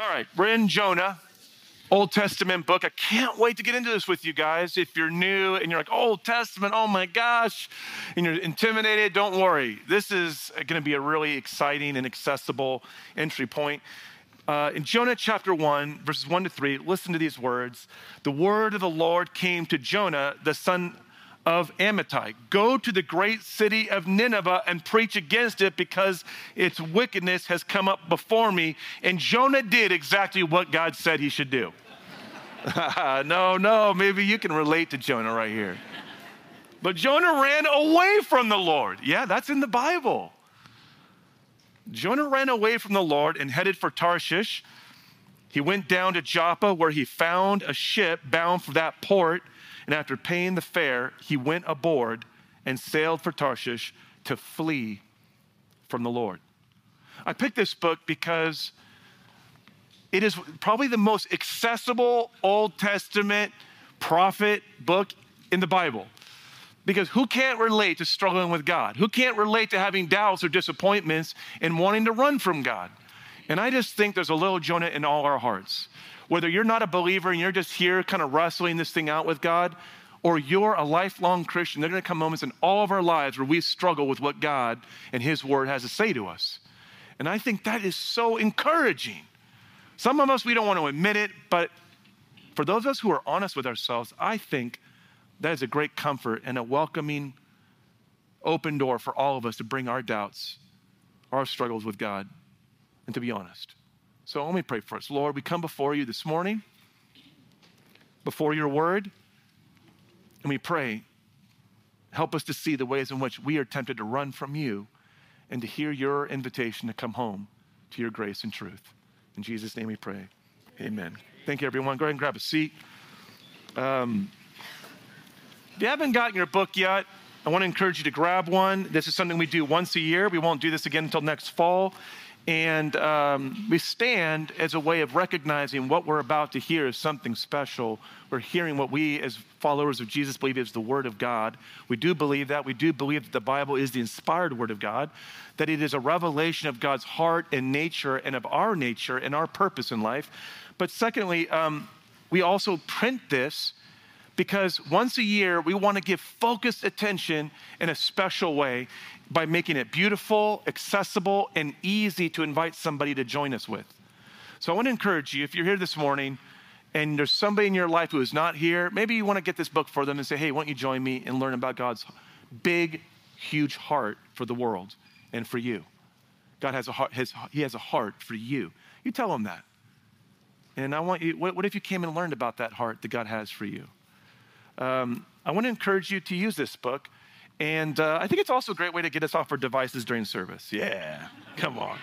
All right, we're in Jonah, Old Testament book. I can't wait to get into this with you guys. If you're new and you're like, Old Testament, oh my gosh, and you're intimidated, don't worry. This is going to be a really exciting and accessible entry point. Uh, in Jonah chapter 1, verses 1 to 3, listen to these words. The word of the Lord came to Jonah, the son of Amittai. Go to the great city of Nineveh and preach against it because its wickedness has come up before me. And Jonah did exactly what God said he should do. no, no, maybe you can relate to Jonah right here. But Jonah ran away from the Lord. Yeah, that's in the Bible. Jonah ran away from the Lord and headed for Tarshish. He went down to Joppa where he found a ship bound for that port. And after paying the fare, he went aboard and sailed for Tarshish to flee from the Lord. I picked this book because it is probably the most accessible Old Testament prophet book in the Bible. Because who can't relate to struggling with God? Who can't relate to having doubts or disappointments and wanting to run from God? And I just think there's a little Jonah in all our hearts whether you're not a believer and you're just here kind of wrestling this thing out with God, or you're a lifelong Christian, there are going to come moments in all of our lives where we struggle with what God and His Word has to say to us. And I think that is so encouraging. Some of us, we don't want to admit it, but for those of us who are honest with ourselves, I think that is a great comfort and a welcoming, open door for all of us to bring our doubts, our struggles with God, and to be honest. So let me pray for us. Lord, we come before you this morning, before your word, and we pray, help us to see the ways in which we are tempted to run from you and to hear your invitation to come home to your grace and truth. In Jesus' name we pray. Amen. Thank you, everyone. Go ahead and grab a seat. Um, if you haven't gotten your book yet, I want to encourage you to grab one. This is something we do once a year. We won't do this again until next fall. And um, we stand as a way of recognizing what we're about to hear is something special. We're hearing what we, as followers of Jesus, believe is the Word of God. We do believe that. We do believe that the Bible is the inspired Word of God, that it is a revelation of God's heart and nature and of our nature and our purpose in life. But secondly, um, we also print this because once a year we want to give focused attention in a special way by making it beautiful, accessible, and easy to invite somebody to join us with. So I want to encourage you if you're here this morning and there's somebody in your life who is not here, maybe you want to get this book for them and say, hey, why don't you join me and learn about God's big, huge heart for the world and for you? God has a heart, his, He has a heart for you. You tell him that. And I want you, what, what if you came and learned about that heart that God has for you? Um, I want to encourage you to use this book and uh, I think it's also a great way to get us off our devices during service. Yeah, come on.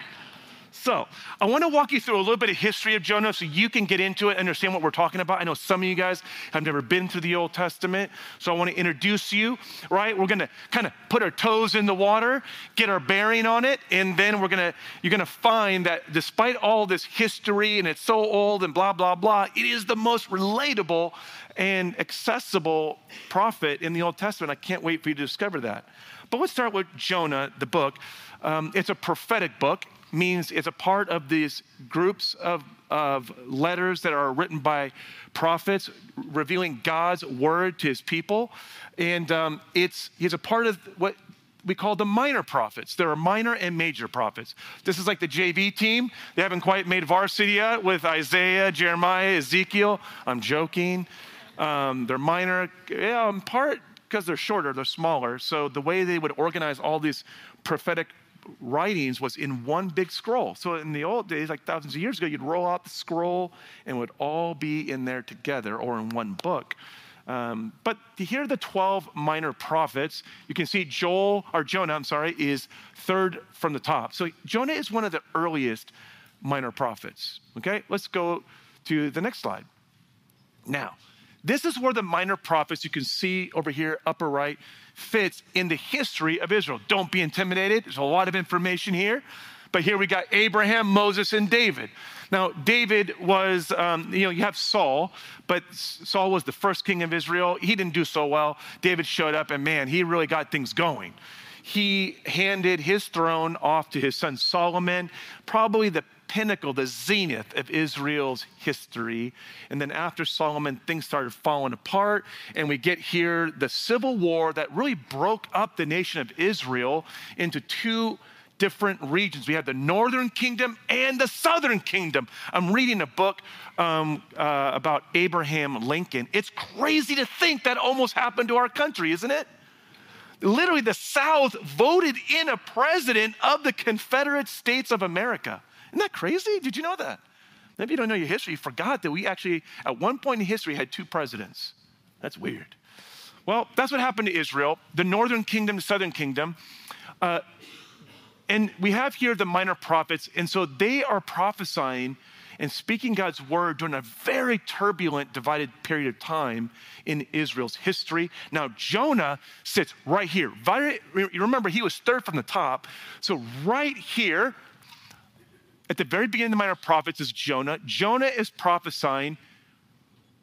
So, I want to walk you through a little bit of history of Jonah so you can get into it, understand what we're talking about. I know some of you guys have never been through the Old Testament, so I want to introduce you, right? We're going to kind of put our toes in the water, get our bearing on it, and then we're going to you're going to find that despite all this history and it's so old and blah blah blah, it is the most relatable and accessible prophet in the Old Testament. I can't wait for you to discover that. But let's start with Jonah, the book. Um, it's a prophetic book, means it's a part of these groups of, of letters that are written by prophets revealing God's word to his people. And um, it's, he's a part of what we call the minor prophets. There are minor and major prophets. This is like the JV team. They haven't quite made varsity yet with Isaiah, Jeremiah, Ezekiel. I'm joking. Um, they're minor, yeah, in part because they're shorter, they're smaller. So the way they would organize all these prophetic writings was in one big scroll. So in the old days, like thousands of years ago, you'd roll out the scroll and would all be in there together or in one book. Um, but to hear the 12 minor prophets, you can see Joel, or Jonah, I'm sorry, is third from the top. So Jonah is one of the earliest minor prophets. Okay, let's go to the next slide. Now, this is where the minor prophets you can see over here, upper right, fits in the history of Israel. Don't be intimidated. There's a lot of information here. But here we got Abraham, Moses, and David. Now, David was, um, you know, you have Saul, but Saul was the first king of Israel. He didn't do so well. David showed up, and man, he really got things going. He handed his throne off to his son Solomon, probably the pinnacle, the zenith of Israel's history. And then after Solomon, things started falling apart. And we get here the civil war that really broke up the nation of Israel into two different regions. We have the northern kingdom and the southern kingdom. I'm reading a book um, uh, about Abraham Lincoln. It's crazy to think that almost happened to our country, isn't it? Literally, the South voted in a president of the Confederate States of America. Isn't that crazy? Did you know that? Maybe you don't know your history. You forgot that we actually, at one point in history, had two presidents. That's weird. Well, that's what happened to Israel, the northern kingdom, the southern kingdom. Uh, and we have here the minor prophets, and so they are prophesying and speaking God's word during a very turbulent, divided period of time in Israel's history. Now, Jonah sits right here. you remember, he was third from the top. So, right here, at the very beginning of the minor prophets, is Jonah. Jonah is prophesying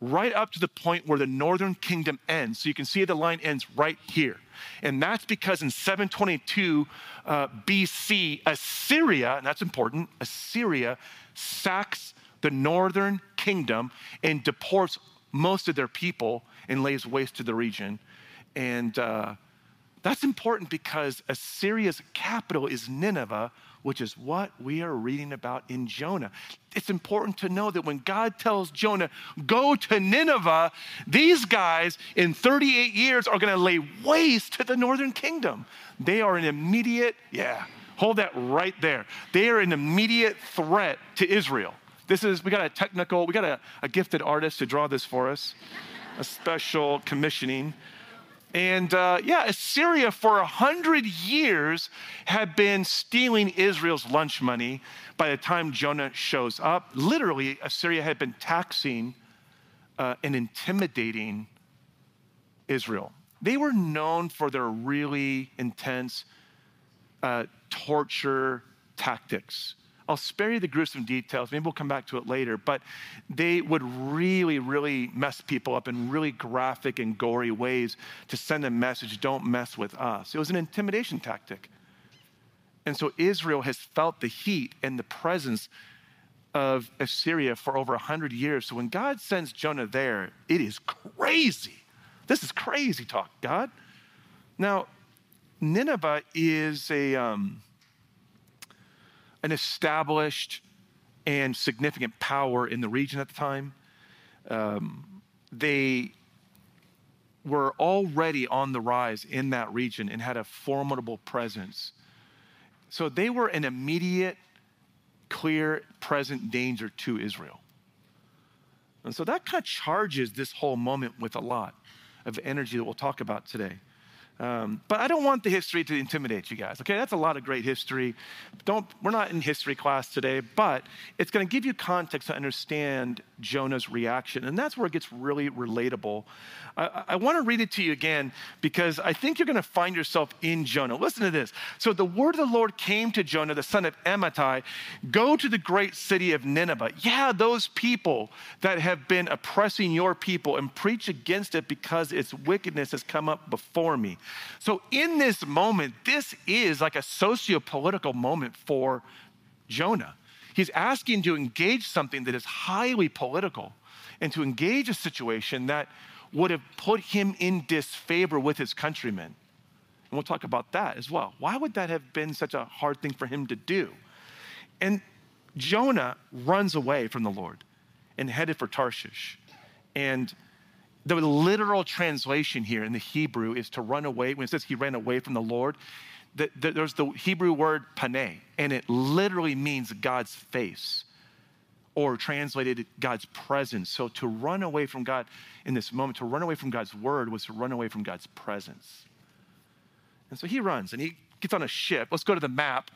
right up to the point where the northern kingdom ends. So, you can see the line ends right here. And that's because in 722 uh, BC, Assyria, and that's important, Assyria sacks the northern kingdom and deports most of their people and lays waste to the region. And uh, that's important because Assyria's capital is Nineveh, which is what we are reading about in Jonah. It's important to know that when God tells Jonah, go to Nineveh, these guys in 38 years are going to lay waste to the northern kingdom. They are an immediate, yeah, Hold that right there. They are an immediate threat to Israel. This is, we got a technical, we got a, a gifted artist to draw this for us, a special commissioning. And uh, yeah, Assyria for a hundred years had been stealing Israel's lunch money by the time Jonah shows up. Literally, Assyria had been taxing uh, and intimidating Israel. They were known for their really intense uh, torture tactics. I'll spare you the gruesome details. Maybe we'll come back to it later. But they would really, really mess people up in really graphic and gory ways to send a message don't mess with us. It was an intimidation tactic. And so Israel has felt the heat and the presence of Assyria for over 100 years. So when God sends Jonah there, it is crazy. This is crazy talk, God. Now, Nineveh is a, um, an established and significant power in the region at the time. Um, they were already on the rise in that region and had a formidable presence. So they were an immediate, clear, present danger to Israel. And so that kind of charges this whole moment with a lot of energy that we'll talk about today. Um, but I don't want the history to intimidate you guys. Okay, that's a lot of great history. Don't we're not in history class today, but it's going to give you context to understand Jonah's reaction, and that's where it gets really relatable. I, I want to read it to you again because I think you're going to find yourself in Jonah. Listen to this. So the word of the Lord came to Jonah, the son of Amittai, go to the great city of Nineveh. Yeah, those people that have been oppressing your people, and preach against it because its wickedness has come up before me. So, in this moment, this is like a socio political moment for Jonah. He's asking to engage something that is highly political and to engage a situation that would have put him in disfavor with his countrymen. And we'll talk about that as well. Why would that have been such a hard thing for him to do? And Jonah runs away from the Lord and headed for Tarshish. And the literal translation here in the Hebrew is to run away. When it says he ran away from the Lord, the, the, there's the Hebrew word pane, and it literally means God's face, or translated God's presence. So to run away from God in this moment, to run away from God's word, was to run away from God's presence. And so he runs and he gets on a ship. Let's go to the map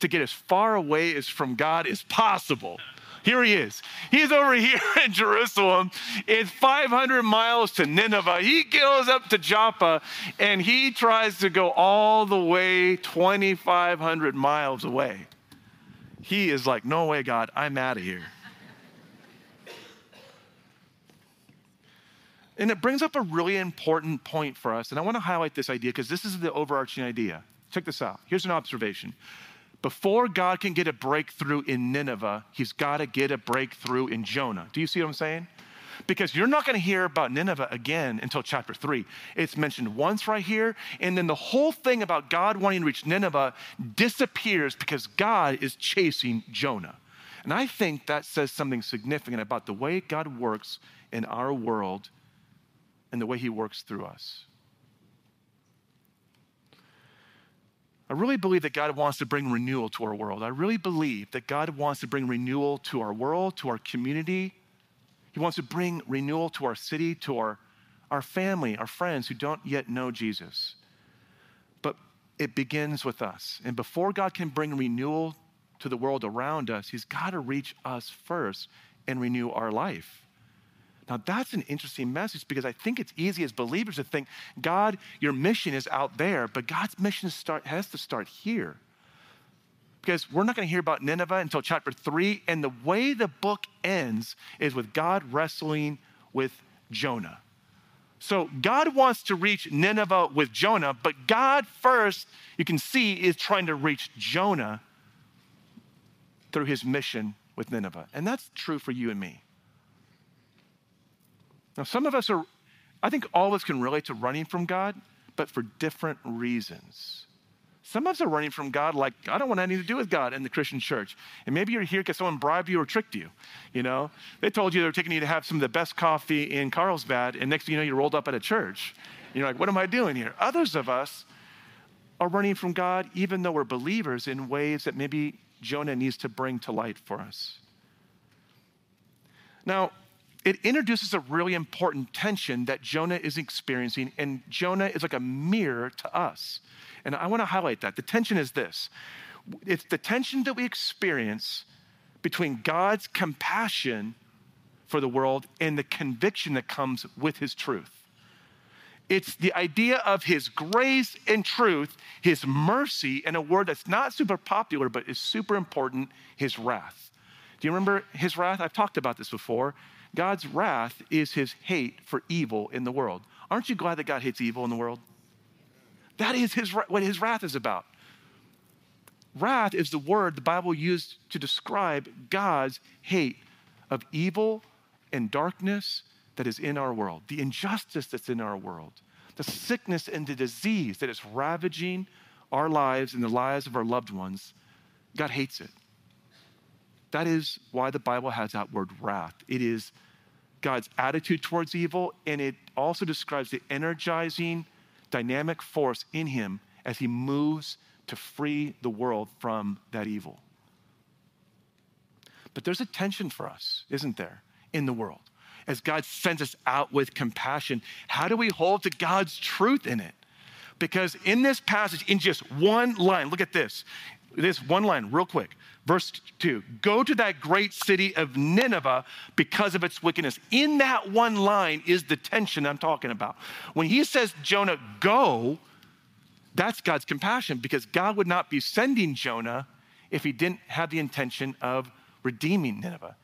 to get as far away as from God as possible. Here he is. He's over here in Jerusalem. It's 500 miles to Nineveh. He goes up to Joppa and he tries to go all the way 2,500 miles away. He is like, No way, God, I'm out of here. And it brings up a really important point for us. And I want to highlight this idea because this is the overarching idea. Check this out. Here's an observation Before God can get a breakthrough in Nineveh, he's got to get a breakthrough in Jonah. Do you see what I'm saying? Because you're not going to hear about Nineveh again until chapter three. It's mentioned once right here, and then the whole thing about God wanting to reach Nineveh disappears because God is chasing Jonah. And I think that says something significant about the way God works in our world and the way he works through us. I really believe that God wants to bring renewal to our world. I really believe that God wants to bring renewal to our world, to our community. He wants to bring renewal to our city, to our, our family, our friends who don't yet know Jesus. But it begins with us. And before God can bring renewal to the world around us, He's got to reach us first and renew our life. Now, that's an interesting message because I think it's easy as believers to think, God, your mission is out there, but God's mission start, has to start here. Because we're not going to hear about Nineveh until chapter three, and the way the book ends is with God wrestling with Jonah. So God wants to reach Nineveh with Jonah, but God first, you can see, is trying to reach Jonah through his mission with Nineveh. And that's true for you and me. Now, some of us are, I think all of us can relate to running from God, but for different reasons. Some of us are running from God like, I don't want anything to do with God in the Christian church. And maybe you're here because someone bribed you or tricked you. You know, they told you they were taking you to have some of the best coffee in Carlsbad, and next thing you know, you rolled up at a church. You're like, what am I doing here? Others of us are running from God even though we're believers in ways that maybe Jonah needs to bring to light for us. Now, it introduces a really important tension that Jonah is experiencing, and Jonah is like a mirror to us. And I want to highlight that. The tension is this it's the tension that we experience between God's compassion for the world and the conviction that comes with his truth. It's the idea of his grace and truth, his mercy, and a word that's not super popular but is super important his wrath. Do you remember his wrath? I've talked about this before. God's wrath is his hate for evil in the world. Aren't you glad that God hates evil in the world? That is his, what his wrath is about. Wrath is the word the Bible used to describe God's hate of evil and darkness that is in our world, the injustice that's in our world, the sickness and the disease that is ravaging our lives and the lives of our loved ones. God hates it. That is why the Bible has that word wrath. It is God's attitude towards evil, and it also describes the energizing, dynamic force in him as he moves to free the world from that evil. But there's a tension for us, isn't there, in the world? As God sends us out with compassion, how do we hold to God's truth in it? Because in this passage, in just one line, look at this. This one line, real quick. Verse 2 Go to that great city of Nineveh because of its wickedness. In that one line is the tension I'm talking about. When he says, Jonah, go, that's God's compassion because God would not be sending Jonah if he didn't have the intention of redeeming Nineveh.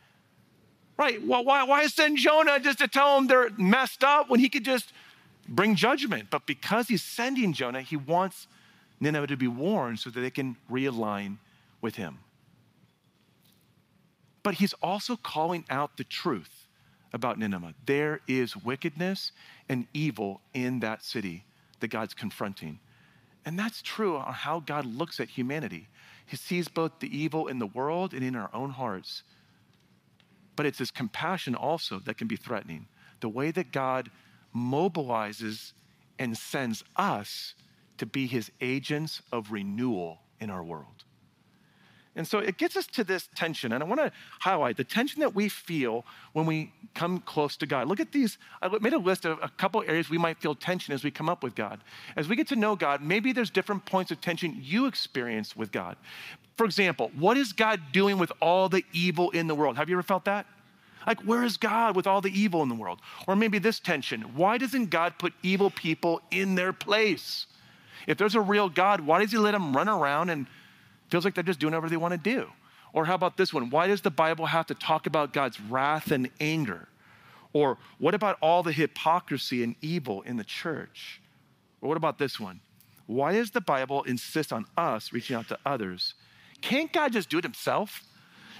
Right? Well, why, why send Jonah just to tell them they're messed up when he could just bring judgment? But because he's sending Jonah, he wants Nineveh to be warned so that they can realign with him. But he's also calling out the truth about Nineveh. There is wickedness and evil in that city that God's confronting. And that's true on how God looks at humanity. He sees both the evil in the world and in our own hearts. But it's his compassion also that can be threatening. The way that God mobilizes and sends us to be his agents of renewal in our world. And so it gets us to this tension. And I want to highlight the tension that we feel when we come close to God. Look at these. I made a list of a couple areas we might feel tension as we come up with God. As we get to know God, maybe there's different points of tension you experience with God. For example, what is God doing with all the evil in the world? Have you ever felt that? Like, where is God with all the evil in the world? Or maybe this tension why doesn't God put evil people in their place? If there's a real God, why does he let them run around and feels like they're just doing whatever they want to do? Or how about this one? Why does the Bible have to talk about God's wrath and anger? Or what about all the hypocrisy and evil in the church? Or what about this one? Why does the Bible insist on us reaching out to others, Can't God just do it himself?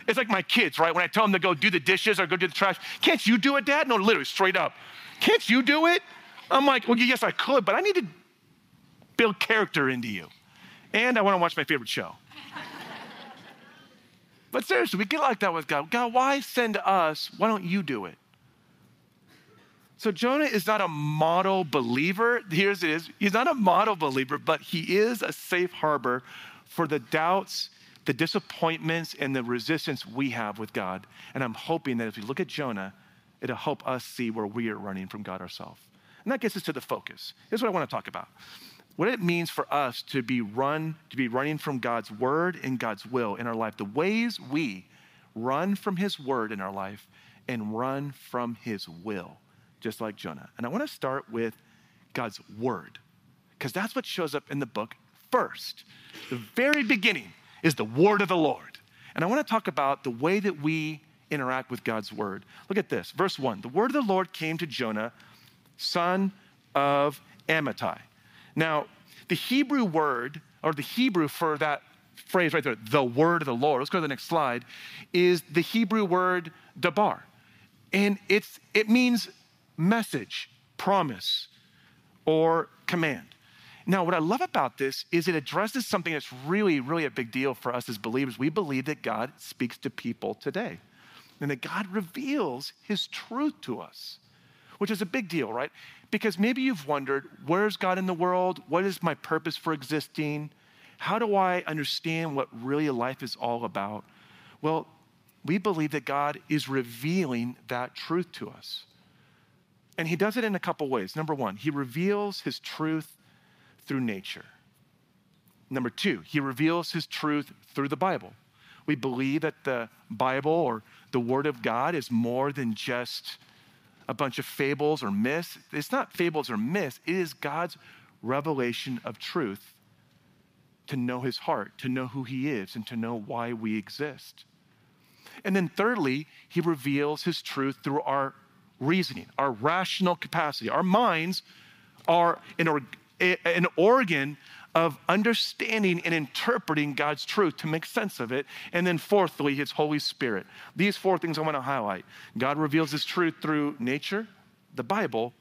It's like my kids, right? When I tell them to go do the dishes or go do the trash, can't you do it, Dad? No, literally, straight up. Can't you do it? I'm like, well, yes, I could, but I need to build character into you. And I want to watch my favorite show. but seriously, we get like that with God. God, why send us? Why don't you do it? So Jonah is not a model believer. Here's it is. He's not a model believer, but he is a safe harbor for the doubts, the disappointments, and the resistance we have with God. And I'm hoping that if we look at Jonah, it'll help us see where we are running from God ourselves. And that gets us to the focus. Here's what I want to talk about. What it means for us to be run, to be running from God's word and God's will in our life. The ways we run from his word in our life and run from his will just like Jonah. And I want to start with God's word, because that's what shows up in the book first. The very beginning is the word of the Lord. And I want to talk about the way that we interact with God's word. Look at this, verse one. The word of the Lord came to Jonah, son of Amittai. Now, the Hebrew word, or the Hebrew for that phrase right there, the word of the Lord, let's go to the next slide, is the Hebrew word dabar. And it's, it means message, promise, or command. Now, what I love about this is it addresses something that's really, really a big deal for us as believers. We believe that God speaks to people today and that God reveals his truth to us, which is a big deal, right? Because maybe you've wondered where's God in the world? What is my purpose for existing? How do I understand what really life is all about? Well, we believe that God is revealing that truth to us. And he does it in a couple ways. Number one, he reveals his truth through nature. Number two, he reveals his truth through the Bible. We believe that the Bible or the Word of God is more than just a bunch of fables or myths. It's not fables or myths, it is God's revelation of truth to know his heart, to know who he is, and to know why we exist. And then, thirdly, he reveals his truth through our reasoning, our rational capacity. Our minds are an, or, an organ of understanding and interpreting God's truth to make sense of it. And then, fourthly, His Holy Spirit. These four things I want to highlight God reveals His truth through nature, the Bible,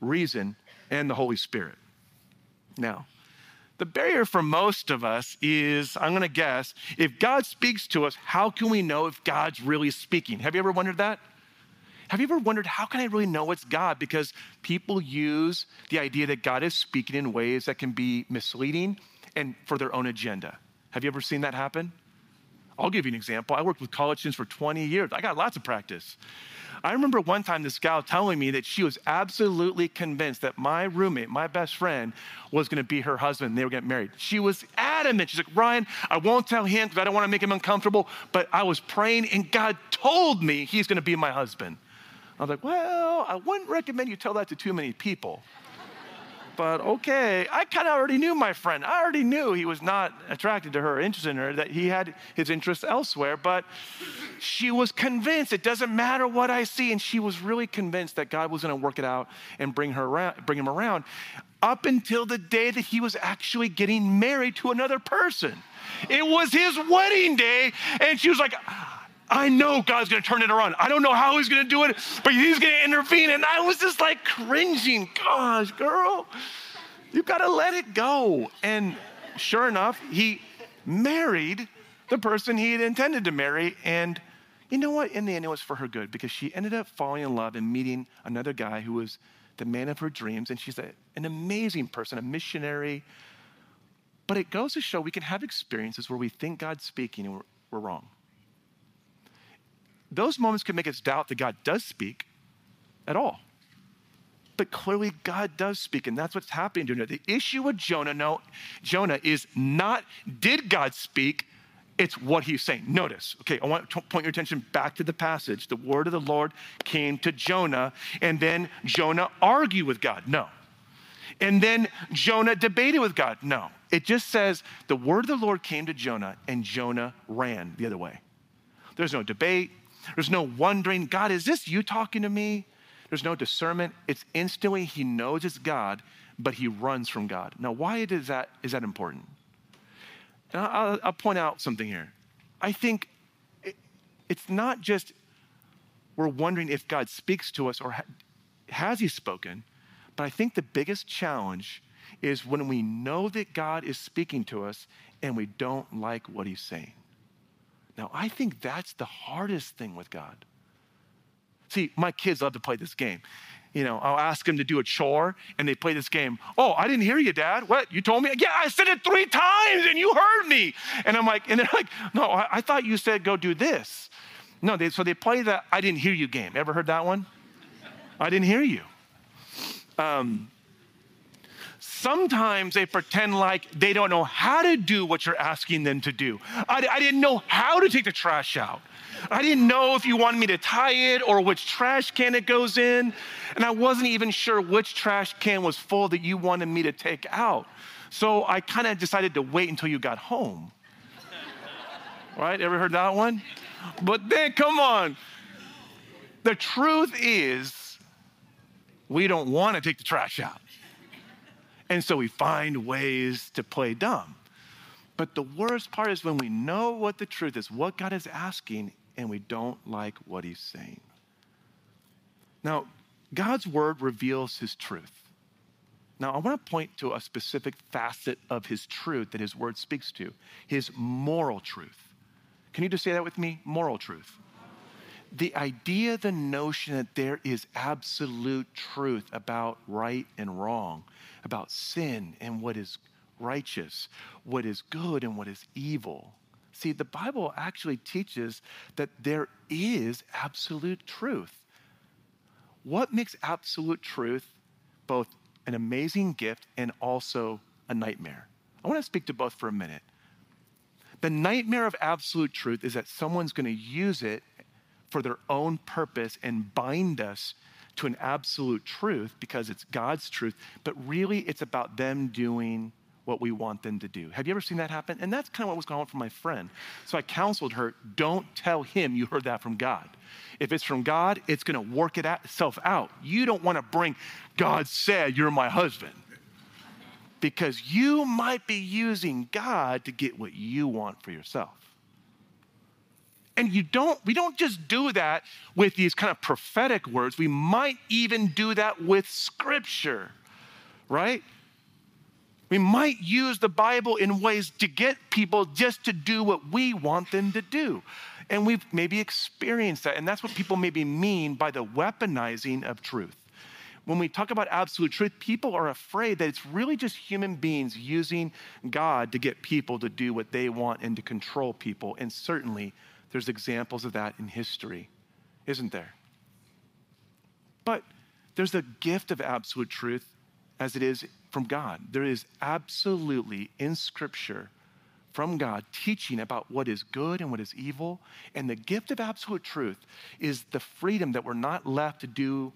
reason, and the Holy Spirit. Now, the barrier for most of us is I'm going to guess if God speaks to us, how can we know if God's really speaking? Have you ever wondered that? Have you ever wondered how can I really know it's God? Because people use the idea that God is speaking in ways that can be misleading and for their own agenda. Have you ever seen that happen? I'll give you an example. I worked with college students for 20 years. I got lots of practice. I remember one time this gal telling me that she was absolutely convinced that my roommate, my best friend, was going to be her husband and they were getting married. She was adamant. She's like, Ryan, I won't tell him because I don't want to make him uncomfortable, but I was praying and God told me he's going to be my husband. I was like, well, I wouldn't recommend you tell that to too many people. But okay, I kind of already knew my friend. I already knew he was not attracted to her, interested in her, that he had his interests elsewhere. But she was convinced it doesn't matter what I see. And she was really convinced that God was going to work it out and bring, her around, bring him around up until the day that he was actually getting married to another person. It was his wedding day. And she was like, I know God's going to turn it around. I don't know how he's going to do it, but he's going to intervene. And I was just like cringing. Gosh, girl, you got to let it go. And sure enough, he married the person he had intended to marry. And you know what? In the end, it was for her good because she ended up falling in love and meeting another guy who was the man of her dreams. And she's a, an amazing person, a missionary. But it goes to show we can have experiences where we think God's speaking and we're, we're wrong those moments can make us doubt that God does speak at all. But clearly, God does speak, and that's what's happening to Jonah. The issue with Jonah, no, Jonah is not did God speak, it's what he's saying. Notice, okay, I want to point your attention back to the passage. The word of the Lord came to Jonah, and then Jonah argued with God. No. And then Jonah debated with God. No. It just says the word of the Lord came to Jonah, and Jonah ran the other way. There's no debate, there's no wondering, God, is this you talking to me? There's no discernment. It's instantly he knows it's God, but he runs from God. Now, why is that, is that important? Now, I'll, I'll point out something here. I think it, it's not just we're wondering if God speaks to us or ha- has He spoken, but I think the biggest challenge is when we know that God is speaking to us and we don't like what He's saying. Now, I think that's the hardest thing with God. See, my kids love to play this game. You know, I'll ask them to do a chore and they play this game. Oh, I didn't hear you, Dad. What? You told me? Yeah, I said it three times and you heard me. And I'm like, and they're like, no, I, I thought you said go do this. No, they, so they play the I didn't hear you game. Ever heard that one? I didn't hear you. Um, sometimes they pretend like they don't know how to do what you're asking them to do. I, I didn't know how to take the trash out. I didn't know if you wanted me to tie it or which trash can it goes in. And I wasn't even sure which trash can was full that you wanted me to take out. So I kind of decided to wait until you got home. right? Ever heard that one? But then, come on. The truth is, we don't want to take the trash out. And so we find ways to play dumb. But the worst part is when we know what the truth is, what God is asking, and we don't like what he's saying. Now, God's word reveals his truth. Now, I want to point to a specific facet of his truth that his word speaks to his moral truth. Can you just say that with me? Moral truth. The idea, the notion that there is absolute truth about right and wrong, about sin and what is righteous, what is good and what is evil. See, the Bible actually teaches that there is absolute truth. What makes absolute truth both an amazing gift and also a nightmare? I want to speak to both for a minute. The nightmare of absolute truth is that someone's going to use it for their own purpose and bind us to an absolute truth because it's God's truth, but really it's about them doing what we want them to do. Have you ever seen that happen? And that's kind of what was going on for my friend. So I counseled her don't tell him you heard that from God. If it's from God, it's going to work it itself out. You don't want to bring, God said, you're my husband. Because you might be using God to get what you want for yourself. And you don't, we don't just do that with these kind of prophetic words. We might even do that with scripture, right? We might use the Bible in ways to get people just to do what we want them to do. And we've maybe experienced that. And that's what people maybe mean by the weaponizing of truth. When we talk about absolute truth, people are afraid that it's really just human beings using God to get people to do what they want and to control people. And certainly there's examples of that in history, isn't there? But there's the gift of absolute truth as it is from God. There is absolutely in Scripture from God teaching about what is good and what is evil. And the gift of absolute truth is the freedom that we're not left to do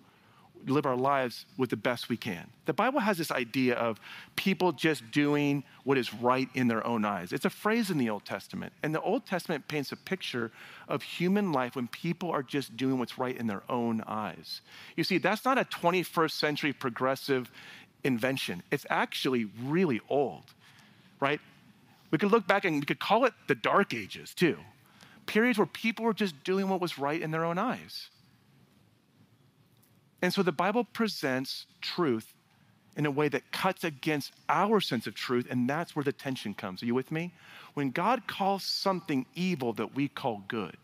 live our lives with the best we can. The Bible has this idea of people just doing what is right in their own eyes. It's a phrase in the Old Testament. And the Old Testament paints a picture of human life when people are just doing what's right in their own eyes. You see, that's not a 21st century progressive invention. It's actually really old, right? We could look back and we could call it the Dark Ages too. Periods where people were just doing what was right in their own eyes. And so the Bible presents truth in a way that cuts against our sense of truth, and that's where the tension comes. Are you with me? When God calls something evil that we call good,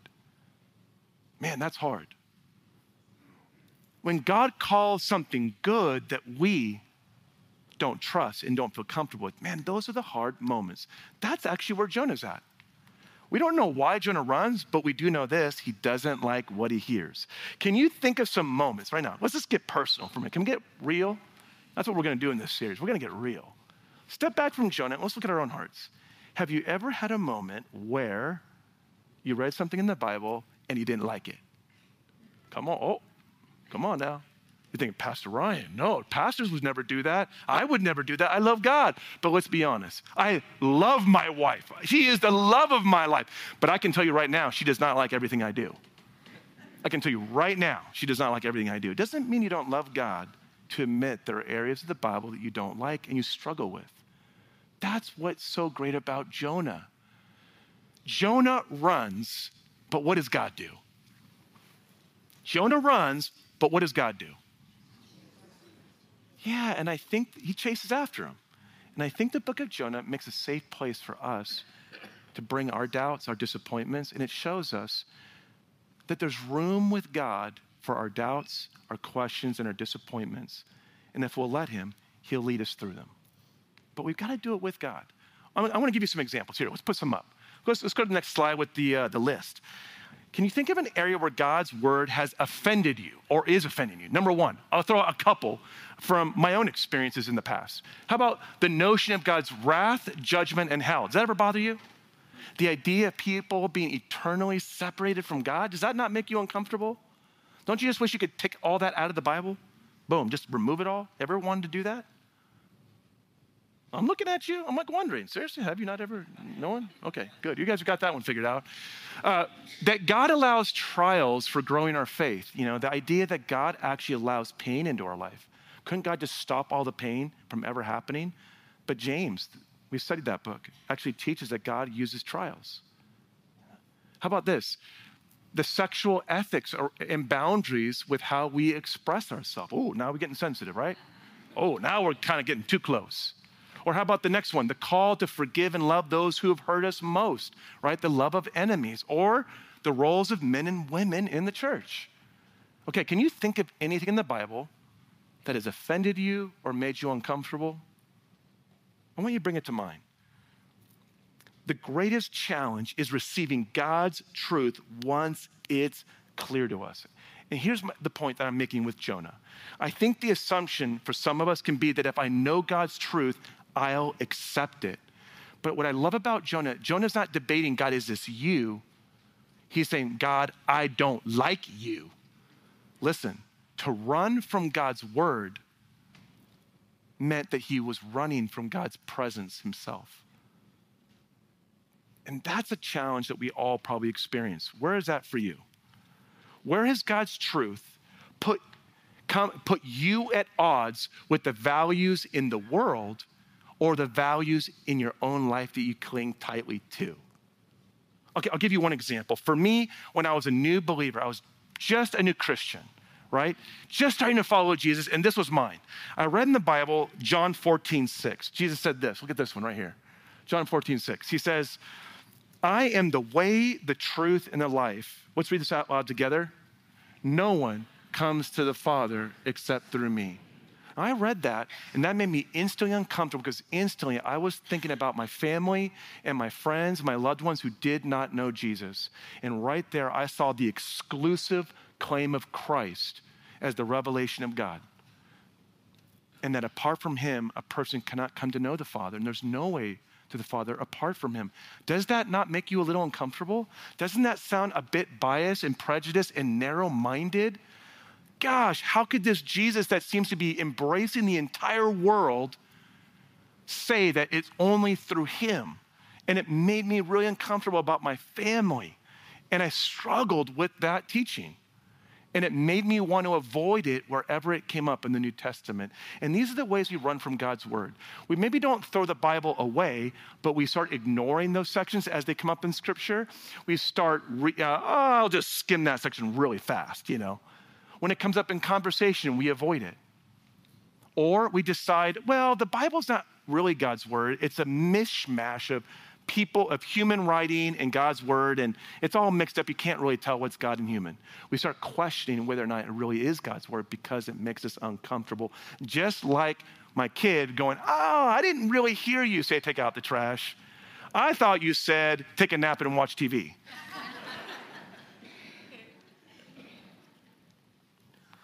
man, that's hard. When God calls something good that we don't trust and don't feel comfortable with, man, those are the hard moments. That's actually where Jonah's at. We don't know why Jonah runs, but we do know this he doesn't like what he hears. Can you think of some moments right now? Let's just get personal for a minute. Can we get real? That's what we're going to do in this series. We're going to get real. Step back from Jonah and let's look at our own hearts. Have you ever had a moment where you read something in the Bible and you didn't like it? Come on. Oh, come on now. You think, Pastor Ryan, no, pastors would never do that. I would never do that. I love God. But let's be honest. I love my wife. She is the love of my life. But I can tell you right now, she does not like everything I do. I can tell you right now, she does not like everything I do. It doesn't mean you don't love God to admit there are areas of the Bible that you don't like and you struggle with. that's what's so great about Jonah. Jonah runs, but what does God do? Jonah runs, but what does God do? Yeah, and I think he chases after him. And I think the book of Jonah makes a safe place for us to bring our doubts, our disappointments, and it shows us that there's room with God for our doubts, our questions, and our disappointments. And if we'll let Him, He'll lead us through them. But we've got to do it with God. I want to give you some examples here. Let's put some up. Let's, let's go to the next slide with the, uh, the list. Can you think of an area where God's word has offended you or is offending you? Number one, I'll throw a couple from my own experiences in the past. How about the notion of God's wrath, judgment, and hell? Does that ever bother you? The idea of people being eternally separated from God, does that not make you uncomfortable? Don't you just wish you could take all that out of the Bible? Boom, just remove it all? Ever wanted to do that? I'm looking at you. I'm like wondering, seriously, have you not ever known? Okay, good. You guys have got that one figured out. Uh, that God allows trials for growing our faith. You know, the idea that God actually allows pain into our life. Couldn't God just stop all the pain from ever happening? But James, we studied that book, actually teaches that God uses trials. How about this? The sexual ethics are, and boundaries with how we express ourselves. Oh, now we're getting sensitive, right? Oh, now we're kind of getting too close. Or how about the next one? The call to forgive and love those who have hurt us most, right? The love of enemies. Or the roles of men and women in the church. Okay, can you think of anything in the Bible that has offended you or made you uncomfortable? I want you to bring it to mind. The greatest challenge is receiving God's truth once it's clear to us. And here's my, the point that I'm making with Jonah. I think the assumption for some of us can be that if I know God's truth, I'll accept it. But what I love about Jonah, Jonah's not debating, God, is this you? He's saying, God, I don't like you. Listen, to run from God's word meant that he was running from God's presence himself. And that's a challenge that we all probably experience. Where is that for you? Where has God's truth put, come, put you at odds with the values in the world or the values in your own life that you cling tightly to? Okay, I'll give you one example. For me, when I was a new believer, I was just a new Christian right? Just starting to follow Jesus, and this was mine. I read in the Bible, John 14, 6. Jesus said this. Look at this one right here. John 14, 6. He says, I am the way, the truth, and the life. Let's read this out loud together. No one comes to the Father except through me. I read that, and that made me instantly uncomfortable because instantly I was thinking about my family and my friends, my loved ones who did not know Jesus. And right there, I saw the exclusive claim of Christ as the revelation of God. And that apart from him, a person cannot come to know the Father. And there's no way to the Father apart from him. Does that not make you a little uncomfortable? Doesn't that sound a bit biased and prejudiced and narrow minded? Gosh, how could this Jesus that seems to be embracing the entire world say that it's only through him? And it made me really uncomfortable about my family. And I struggled with that teaching. And it made me want to avoid it wherever it came up in the New Testament. And these are the ways we run from God's word. We maybe don't throw the Bible away, but we start ignoring those sections as they come up in Scripture. We start, re- uh, oh, I'll just skim that section really fast, you know. When it comes up in conversation, we avoid it. Or we decide, well, the Bible's not really God's word, it's a mishmash of people of human writing and God's word, and it's all mixed up. You can't really tell what's God and human. We start questioning whether or not it really is God's word because it makes us uncomfortable. Just like my kid going, Oh, I didn't really hear you say take out the trash. I thought you said take a nap and watch TV.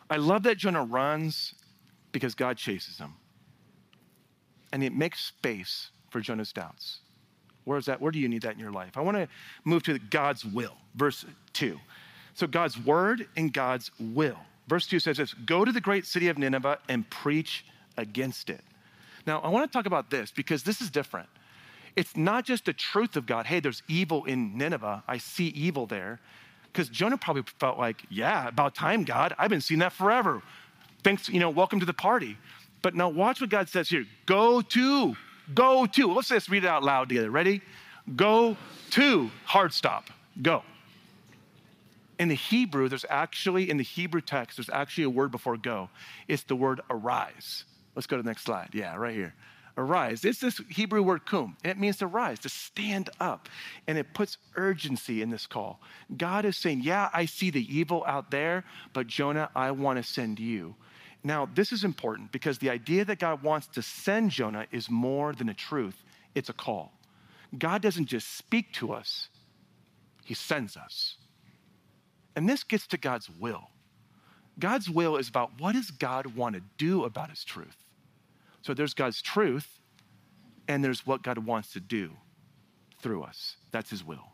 I love that Jonah runs because God chases him. And it makes space for Jonah's doubts. Where is that? Where do you need that in your life? I want to move to God's will, verse 2. So, God's word and God's will. Verse 2 says this Go to the great city of Nineveh and preach against it. Now, I want to talk about this because this is different. It's not just the truth of God. Hey, there's evil in Nineveh. I see evil there. Because Jonah probably felt like, yeah, about time, God. I've been seeing that forever. Thanks, you know, welcome to the party. But now watch what God says here go to Go to. Let's just read it out loud together. Ready? Go to. Hard stop. Go. In the Hebrew, there's actually, in the Hebrew text, there's actually a word before go. It's the word arise. Let's go to the next slide. Yeah, right here. Arise. It's this Hebrew word kum. It means to rise, to stand up. And it puts urgency in this call. God is saying, Yeah, I see the evil out there, but Jonah, I want to send you. Now, this is important because the idea that God wants to send Jonah is more than a truth, it's a call. God doesn't just speak to us, He sends us. And this gets to God's will. God's will is about what does God want to do about his truth? So there's God's truth, and there's what God wants to do through us. That's his will.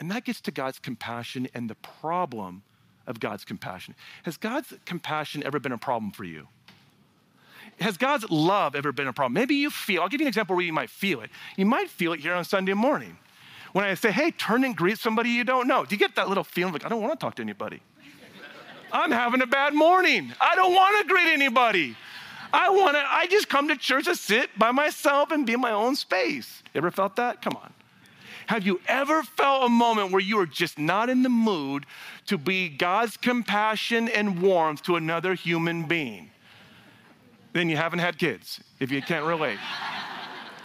And that gets to God's compassion and the problem of God's compassion. Has God's compassion ever been a problem for you? Has God's love ever been a problem? Maybe you feel, I'll give you an example where you might feel it. You might feel it here on Sunday morning. When I say, hey, turn and greet somebody you don't know, do you get that little feeling like, I don't want to talk to anybody? I'm having a bad morning. I don't want to greet anybody. I want to, I just come to church to sit by myself and be in my own space. You ever felt that? Come on. Have you ever felt a moment where you were just not in the mood to be God's compassion and warmth to another human being? Then you haven't had kids, if you can't relate.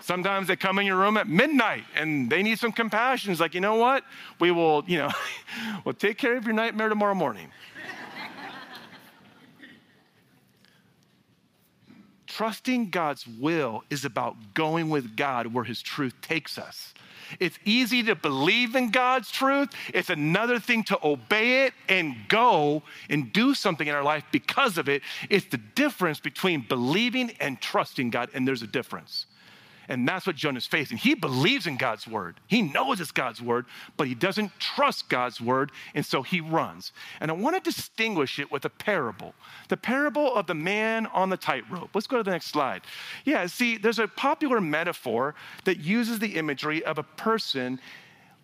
Sometimes they come in your room at midnight and they need some compassion. It's like, you know what? We will, you know, we'll take care of your nightmare tomorrow morning. Trusting God's will is about going with God where His truth takes us. It's easy to believe in God's truth. It's another thing to obey it and go and do something in our life because of it. It's the difference between believing and trusting God, and there's a difference. And that's what Jonah's facing. He believes in God's word. He knows it's God's word, but he doesn't trust God's word, and so he runs. And I want to distinguish it with a parable the parable of the man on the tightrope. Let's go to the next slide. Yeah, see, there's a popular metaphor that uses the imagery of a person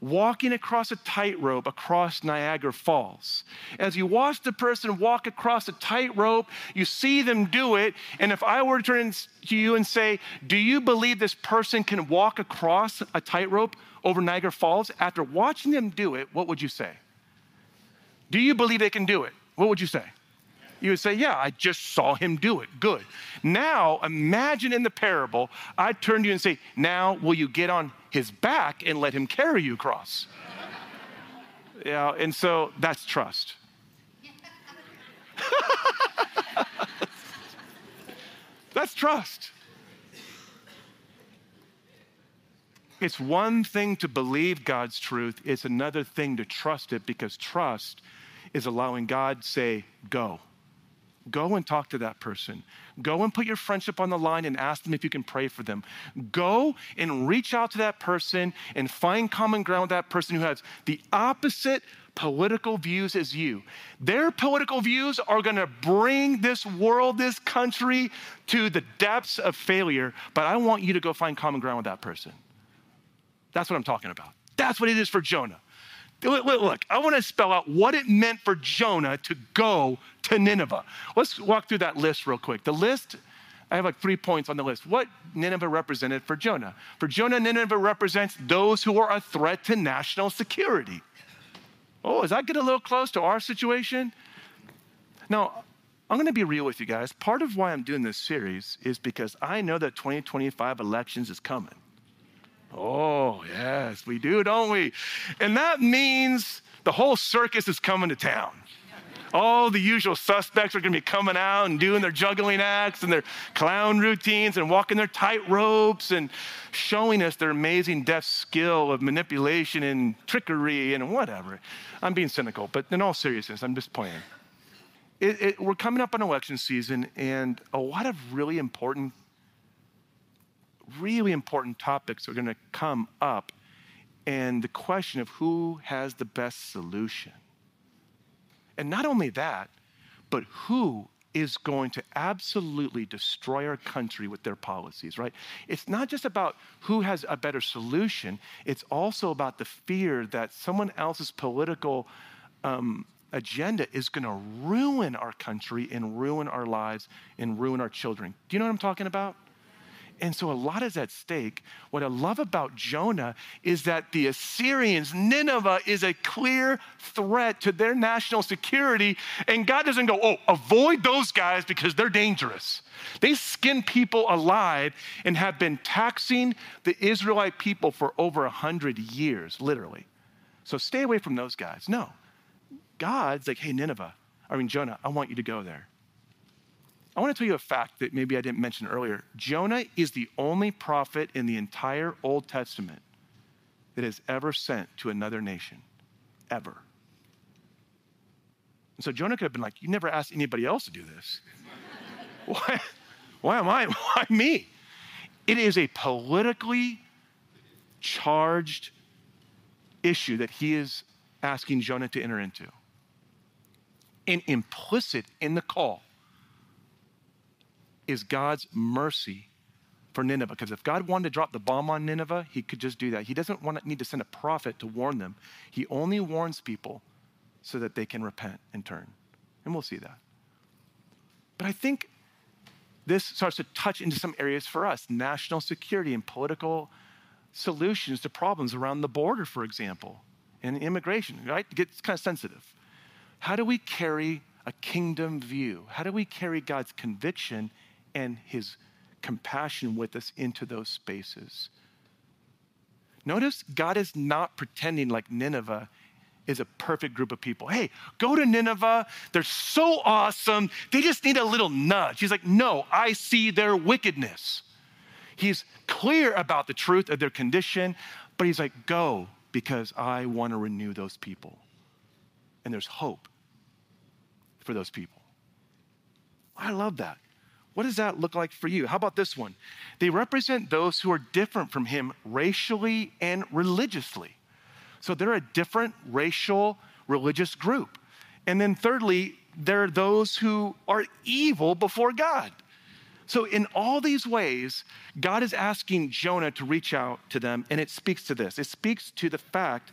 walking across a tightrope across Niagara Falls. As you watch the person walk across a tightrope, you see them do it. And if I were to turn to you and say, Do you believe this person can walk across a tightrope over Niagara Falls? After watching them do it, what would you say? Do you believe they can do it? What would you say? You would say, Yeah, I just saw him do it. Good. Now, imagine in the parable, I turn to you and say, Now, will you get on his back and let him carry you across? yeah, and so that's trust. that's trust. It's one thing to believe God's truth, it's another thing to trust it because trust is allowing God say, go. Go and talk to that person. Go and put your friendship on the line and ask them if you can pray for them. Go and reach out to that person and find common ground with that person who has the opposite political views as you. Their political views are going to bring this world, this country to the depths of failure, but I want you to go find common ground with that person. That's what I'm talking about. That's what it is for Jonah. Look, look, I want to spell out what it meant for Jonah to go to Nineveh. Let's walk through that list real quick. The list, I have like three points on the list. What Nineveh represented for Jonah? For Jonah, Nineveh represents those who are a threat to national security. Oh, is that getting a little close to our situation? Now, I'm going to be real with you guys. Part of why I'm doing this series is because I know that 2025 elections is coming. Oh, yes, we do, don't we? And that means the whole circus is coming to town. All the usual suspects are going to be coming out and doing their juggling acts and their clown routines and walking their tight ropes and showing us their amazing deaf skill of manipulation and trickery and whatever. I'm being cynical, but in all seriousness, I'm just playing. It, it, we're coming up on election season, and a lot of really important really important topics are going to come up, and the question of who has the best solution. And not only that, but who is going to absolutely destroy our country with their policies, right? It's not just about who has a better solution, it's also about the fear that someone else's political um, agenda is going to ruin our country and ruin our lives and ruin our children. Do you know what I'm talking about? And so a lot is at stake. What I love about Jonah is that the Assyrians, Nineveh is a clear threat to their national security. And God doesn't go, oh, avoid those guys because they're dangerous. They skin people alive and have been taxing the Israelite people for over a hundred years, literally. So stay away from those guys. No. God's like, hey, Nineveh, I mean, Jonah, I want you to go there. I want to tell you a fact that maybe I didn't mention earlier. Jonah is the only prophet in the entire Old Testament that is ever sent to another nation, ever. And so Jonah could have been like, You never asked anybody else to do this. why, why am I? Why me? It is a politically charged issue that he is asking Jonah to enter into. And implicit in the call is God's mercy for Nineveh. Because if God wanted to drop the bomb on Nineveh, he could just do that. He doesn't want need to send a prophet to warn them. He only warns people so that they can repent and turn. And we'll see that. But I think this starts to touch into some areas for us national security and political solutions to problems around the border, for example, and immigration, right? It gets kind of sensitive. How do we carry a kingdom view? How do we carry God's conviction and his compassion with us into those spaces. Notice God is not pretending like Nineveh is a perfect group of people. Hey, go to Nineveh. They're so awesome. They just need a little nudge. He's like, no, I see their wickedness. He's clear about the truth of their condition, but he's like, go because I want to renew those people. And there's hope for those people. I love that. What does that look like for you? How about this one? They represent those who are different from him racially and religiously. So they're a different racial, religious group. And then thirdly, they're those who are evil before God. So, in all these ways, God is asking Jonah to reach out to them, and it speaks to this. It speaks to the fact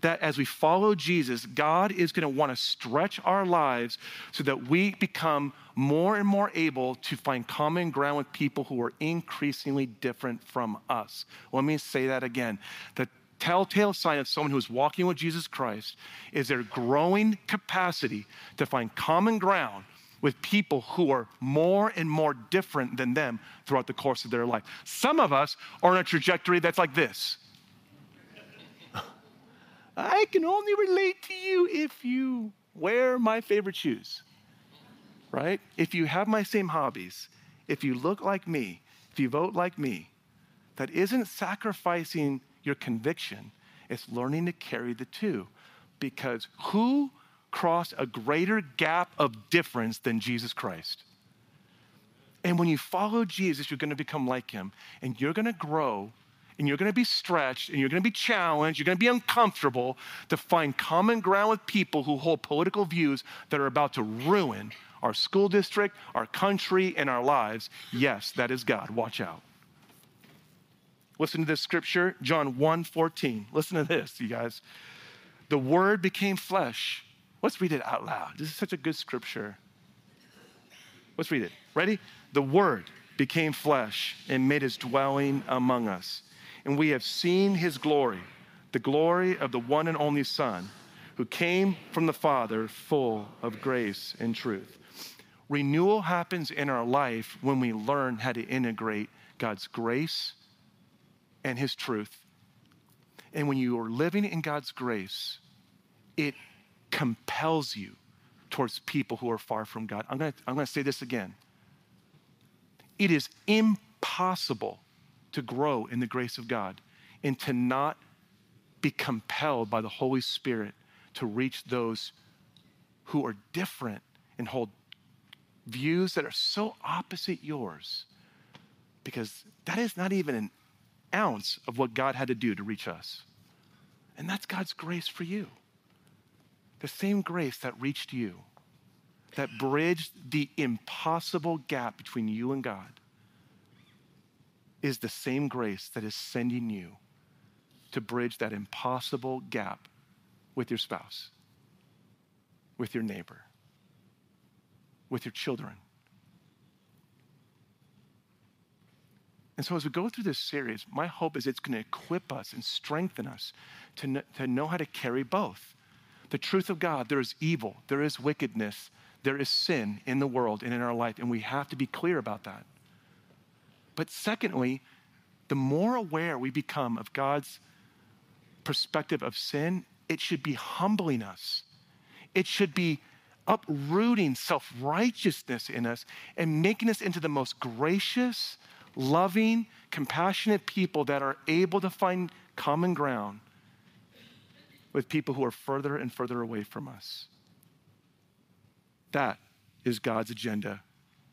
that as we follow Jesus, God is going to want to stretch our lives so that we become more and more able to find common ground with people who are increasingly different from us. Let me say that again. The telltale sign of someone who is walking with Jesus Christ is their growing capacity to find common ground with people who are more and more different than them throughout the course of their life. Some of us are on a trajectory that's like this. I can only relate to you if you wear my favorite shoes, right? If you have my same hobbies, if you look like me, if you vote like me, that isn't sacrificing your conviction, it's learning to carry the two. Because who crossed a greater gap of difference than Jesus Christ. And when you follow Jesus, you're going to become like him, and you're going to grow, and you're going to be stretched, and you're going to be challenged, you're going to be uncomfortable to find common ground with people who hold political views that are about to ruin our school district, our country, and our lives. Yes, that is God. Watch out. Listen to this scripture, John 1 14. Listen to this, you guys. The word became flesh Let's read it out loud. This is such a good scripture. Let's read it. Ready? The Word became flesh and made his dwelling among us. And we have seen his glory, the glory of the one and only Son, who came from the Father, full of grace and truth. Renewal happens in our life when we learn how to integrate God's grace and his truth. And when you are living in God's grace, it compels you towards people who are far from God. I'm going to, I'm going to say this again. It is impossible to grow in the grace of God and to not be compelled by the Holy Spirit to reach those who are different and hold views that are so opposite yours because that is not even an ounce of what God had to do to reach us. And that's God's grace for you. The same grace that reached you, that bridged the impossible gap between you and God, is the same grace that is sending you to bridge that impossible gap with your spouse, with your neighbor, with your children. And so, as we go through this series, my hope is it's going to equip us and strengthen us to, kn- to know how to carry both. The truth of God, there is evil, there is wickedness, there is sin in the world and in our life, and we have to be clear about that. But secondly, the more aware we become of God's perspective of sin, it should be humbling us. It should be uprooting self righteousness in us and making us into the most gracious, loving, compassionate people that are able to find common ground with people who are further and further away from us. That is God's agenda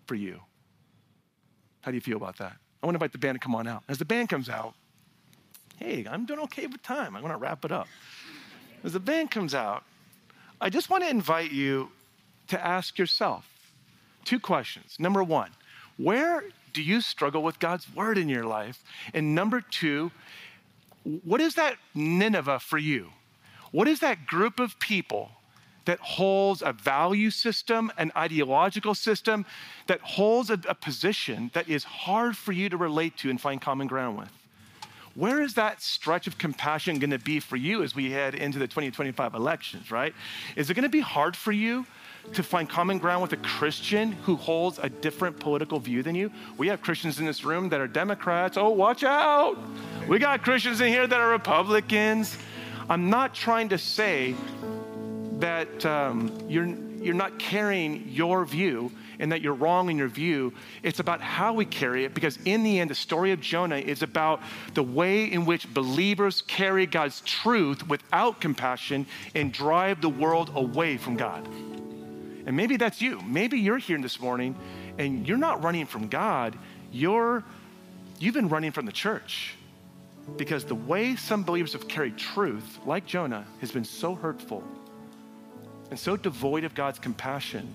for you. How do you feel about that? I want to invite the band to come on out. As the band comes out, hey, I'm doing okay with time. I want to wrap it up. As the band comes out, I just want to invite you to ask yourself two questions. Number one, where do you struggle with God's word in your life? And number two, what is that Nineveh for you? What is that group of people that holds a value system, an ideological system, that holds a, a, position that is hard for you to relate to and find common ground with? Where is that stretch of compassion going to be for you as we head into the 2025 elections, right? Is it going to be hard for you to find common ground with a Christian who holds a different political view than you? We have Christians in this room that are Democrats. Oh, watch out. We got Christians in here that are Republicans. I'm not trying to say that um, you're, you're not carrying your view and that you're wrong in your view. It's about how we carry it because, in the end, the story of Jonah is about the way in which believers carry God's truth without compassion and drive the world away from God. And maybe that's you. Maybe you're here this morning and you're not running from God, you're, you've been running from the church. Because the way some believers have carried truth, like Jonah, has been so hurtful and so devoid of God's compassion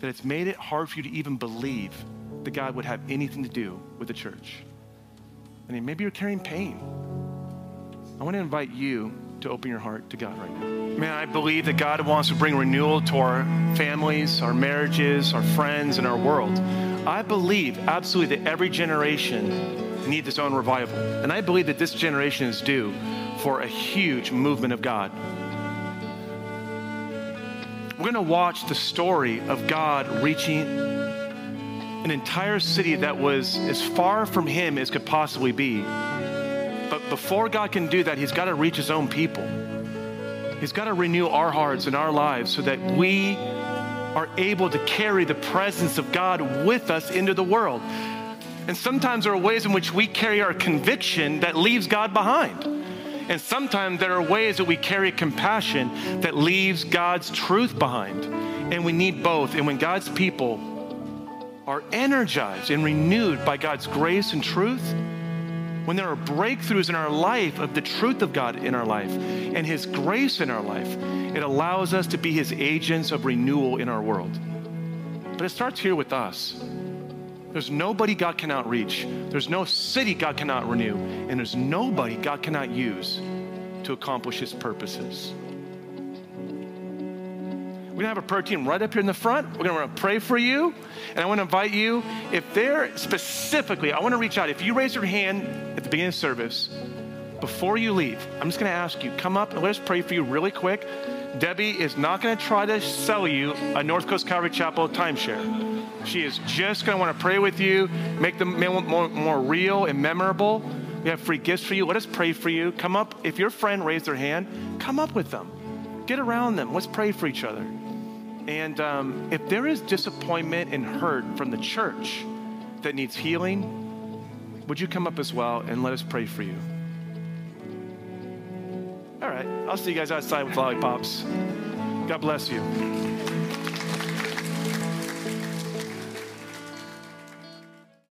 that it's made it hard for you to even believe that God would have anything to do with the church. I mean, maybe you're carrying pain. I want to invite you to open your heart to God right now. Man, I believe that God wants to bring renewal to our families, our marriages, our friends, and our world. I believe absolutely that every generation needs its own revival. And I believe that this generation is due for a huge movement of God. We're going to watch the story of God reaching an entire city that was as far from Him as could possibly be. But before God can do that, He's got to reach His own people. He's got to renew our hearts and our lives so that we are able to carry the presence of God with us into the world. And sometimes there are ways in which we carry our conviction that leaves God behind. And sometimes there are ways that we carry compassion that leaves God's truth behind. And we need both. And when God's people are energized and renewed by God's grace and truth, when there are breakthroughs in our life of the truth of God in our life and His grace in our life, it allows us to be His agents of renewal in our world. But it starts here with us. There's nobody God cannot reach. There's no city God cannot renew. And there's nobody God cannot use to accomplish his purposes. We're gonna have a prayer team right up here in the front. We're gonna pray for you. And I wanna invite you, if they're specifically, I wanna reach out. If you raise your hand at the beginning of service, before you leave, I'm just gonna ask you, come up and let us pray for you really quick. Debbie is not gonna try to sell you a North Coast Calvary Chapel timeshare. She is just going to want to pray with you, make them more, more real and memorable. We have free gifts for you. Let us pray for you. Come up. If your friend raised their hand, come up with them. Get around them. Let's pray for each other. And um, if there is disappointment and hurt from the church that needs healing, would you come up as well and let us pray for you? All right. I'll see you guys outside with lollipops. God bless you.